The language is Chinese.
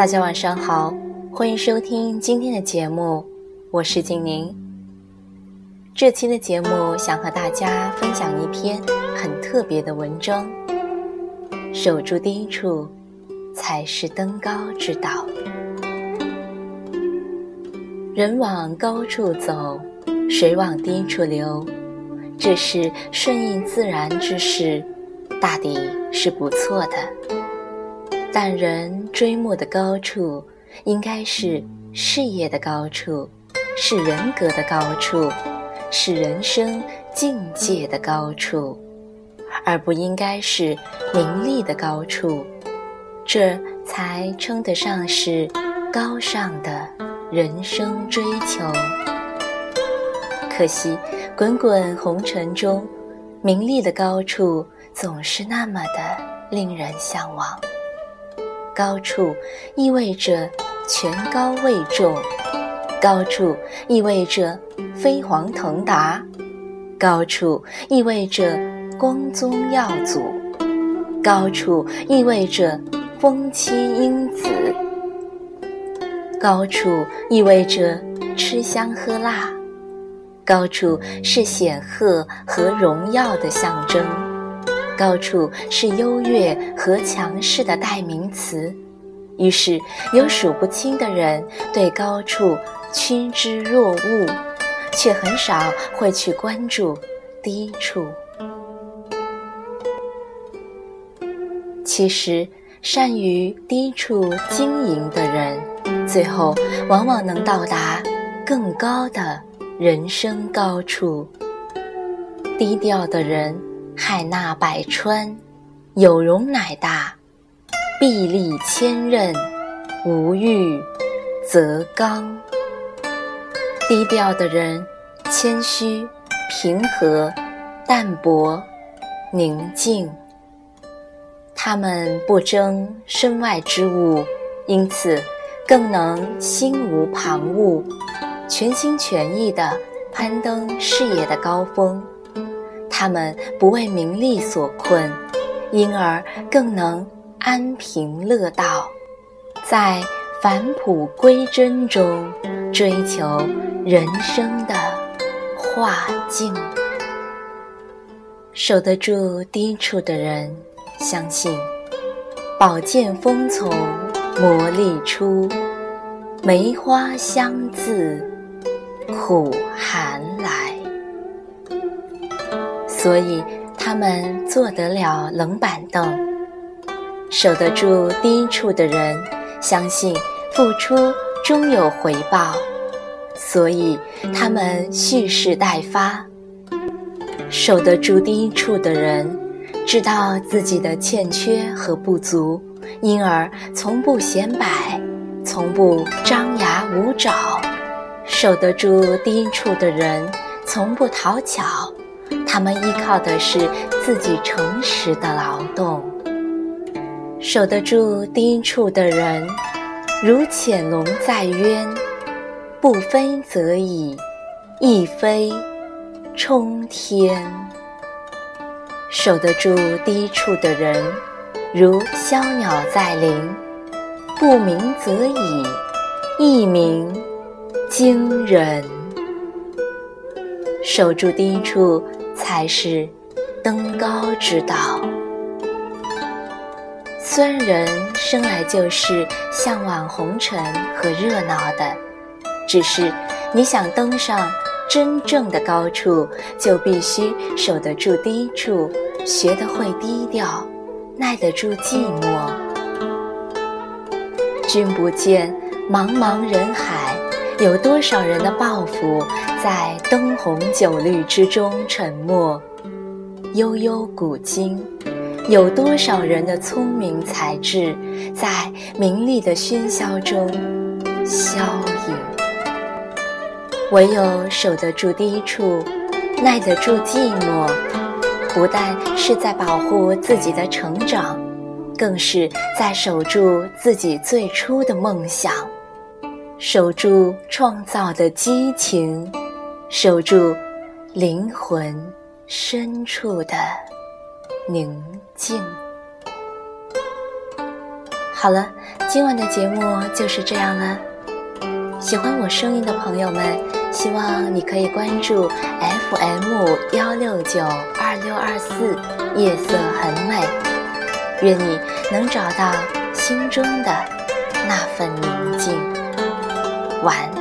大家晚上好，欢迎收听今天的节目，我是静宁。这期的节目想和大家分享一篇很特别的文章：守住低处，才是登高之道。人往高处走，水往低处流，这是顺应自然之事，大抵是不错的。但人追慕的高处，应该是事业的高处，是人格的高处，是人生境界的高处，而不应该是名利的高处，这才称得上是高尚的人生追求。可惜，滚滚红尘中，名利的高处总是那么的令人向往。高处意味着权高位重，高处意味着飞黄腾达，高处意味着光宗耀祖，高处意味着风妻英子，高处意味着吃香喝辣，高处是显赫和荣耀的象征。高处是优越和强势的代名词，于是有数不清的人对高处趋之若鹜，却很少会去关注低处。其实，善于低处经营的人，最后往往能到达更高的人生高处。低调的人。海纳百川，有容乃大；壁立千仞，无欲则刚。低调的人，谦虚、平和、淡泊、宁静。他们不争身外之物，因此更能心无旁骛，全心全意地攀登事业的高峰。他们不为名利所困，因而更能安贫乐道，在返璞归真中追求人生的化境。守得住低处的人，相信宝剑锋从磨砺出，梅花香自苦寒。所以，他们坐得了冷板凳，守得住低处的人，相信付出终有回报，所以他们蓄势待发。守得住低处的人，知道自己的欠缺和不足，因而从不显摆，从不张牙舞爪。守得住低处的人，从不讨巧。他们依靠的是自己诚实的劳动，守得住低处的人，如潜龙在渊，不飞则已，一飞冲天；守得住低处的人，如枭鸟在林，不鸣则已，一鸣惊人。守住低处。才是登高之道。虽然人生来就是向往红尘和热闹的，只是你想登上真正的高处，就必须守得住低处，学得会低调，耐得住寂寞。君不见，茫茫人海。有多少人的抱负在灯红酒绿之中沉默，悠悠古今；有多少人的聪明才智在名利的喧嚣中消隐？唯有守得住低处，耐得住寂寞，不但是在保护自己的成长，更是在守住自己最初的梦想。守住创造的激情，守住灵魂深处的宁静。好了，今晚的节目就是这样了。喜欢我声音的朋友们，希望你可以关注 FM 幺六九二六二四，夜色很美。愿你能找到心中的那份宁静。晚安。